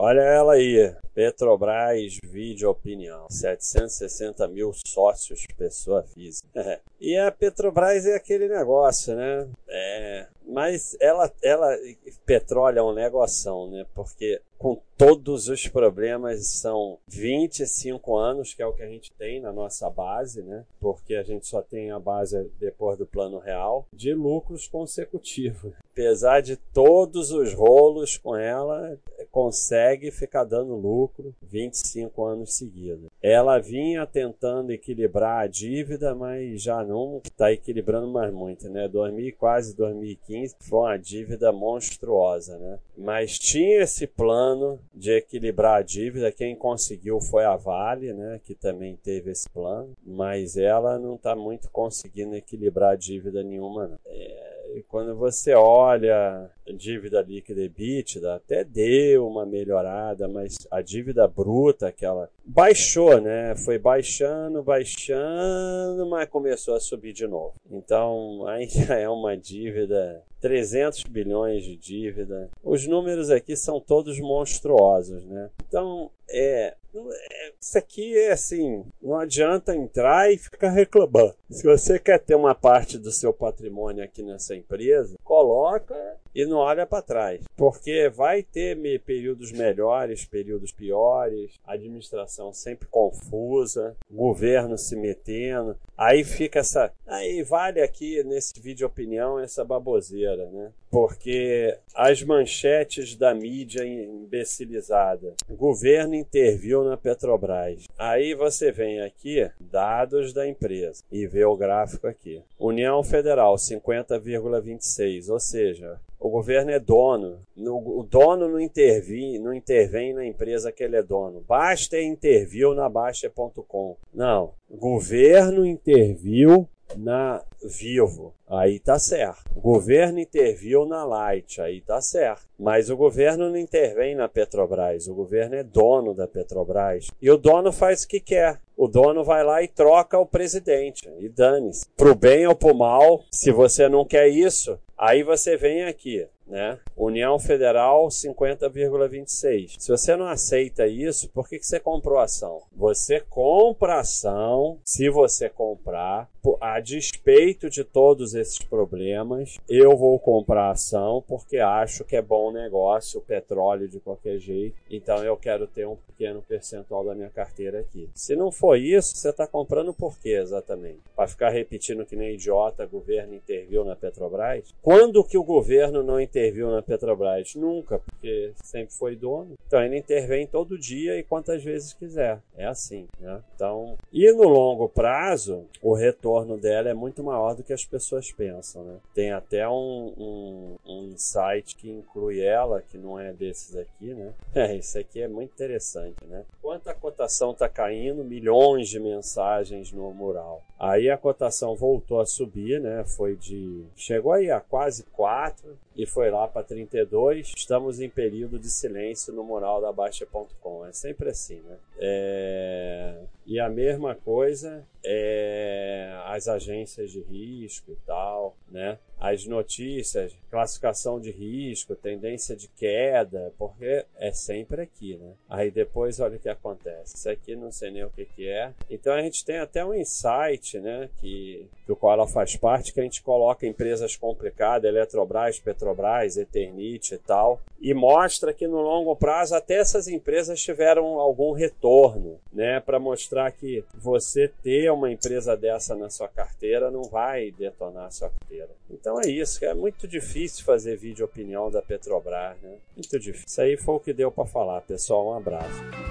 Olha ela aí, Petrobras Vídeo Opinião, 760 mil sócios, pessoa física. e a Petrobras é aquele negócio, né? É, mas ela, ela, petróleo é um negoção, né? Porque com todos os problemas são 25 anos, que é o que a gente tem na nossa base, né? Porque a gente só tem a base depois do plano real de lucros consecutivos. Apesar de todos os rolos com ela, consegue ficar dando lucro 25 anos seguidos. Ela vinha tentando equilibrar a dívida, mas já não está equilibrando mais muito, né? 2000, quase 2015 foi uma dívida monstruosa, né? Mas tinha esse plano de equilibrar a dívida. Quem conseguiu foi a Vale, né? Que também teve esse plano, mas ela não está muito conseguindo equilibrar a dívida nenhuma. Não. É, quando você olha dívida líquida e EBITDA, até deu uma melhorada, mas a dívida bruta, aquela, baixou, né? Foi baixando, baixando, mas começou a subir de novo. Então, ainda é uma dívida 300 bilhões de dívida. Os números aqui são todos monstruosos, né? Então, é, é, isso aqui é assim, não adianta entrar e ficar reclamando. Se você quer ter uma parte do seu patrimônio aqui nessa empresa, coloca e não olha para trás, porque vai ter períodos melhores, períodos piores, administração sempre confusa, governo se metendo, aí fica essa, aí vale aqui nesse vídeo opinião essa baboseira, né? Porque as manchetes da mídia imbecilizada, governo interviu na Petrobras. Aí você vem aqui, dados da empresa, e vê o gráfico aqui. União Federal, 50,26, ou seja, o governo é dono. O dono não intervém, não intervém na empresa que ele é dono. Basta interviu na Baixa.com. Não. Governo interviu na Vivo, aí tá certo. O governo interviu na Light, aí tá certo. Mas o governo não intervém na Petrobras, o governo é dono da Petrobras. E o dono faz o que quer. O dono vai lá e troca o presidente. E dane-se. Pro bem ou pro mal, se você não quer isso, aí você vem aqui né? União Federal 50,26. Se você não aceita isso, por que, que você comprou ação? Você compra ação, se você comprar, a despeito de todos esses problemas, eu vou comprar ação porque acho que é bom negócio o petróleo de qualquer jeito, então eu quero ter um pequeno percentual da minha carteira aqui. Se não for isso, você está comprando por quê exatamente? Para ficar repetindo que nem idiota, o governo interviu na Petrobras? Quando que o governo não interviu? Interviu na Petrobras? Nunca, porque sempre foi dono. Então ele intervém todo dia e quantas vezes quiser. É assim, né? Então, e no longo prazo, o retorno dela é muito maior do que as pessoas pensam, né? Tem até um, um, um site que inclui ela, que não é desses aqui, né? É, isso aqui é muito interessante, né? Quanto a cotação está caindo, milhões de mensagens no mural. Aí a cotação voltou a subir, né? Foi de. Chegou aí a quase 4 e foi lá para 32. Estamos em período de silêncio no mural da Baixa.com. É sempre assim, né? É... E a mesma coisa é as agências de risco e tal, né? As notícias, classificação de risco, tendência de queda, porque é sempre aqui, né? Aí depois olha o que acontece. Isso aqui não sei nem o que, que é. Então a gente tem até um insight, né? Que, do qual ela faz parte, que a gente coloca empresas complicadas, Eletrobras, Petrobras, Eternit e tal, e mostra que no longo prazo até essas empresas tiveram algum retorno, né? Para mostrar que você ter uma empresa dessa na sua carteira não vai detonar a sua carteira. Então é isso, é muito difícil fazer vídeo opinião da Petrobras, né? Muito difícil. Isso aí foi o que deu para falar, pessoal. Um abraço.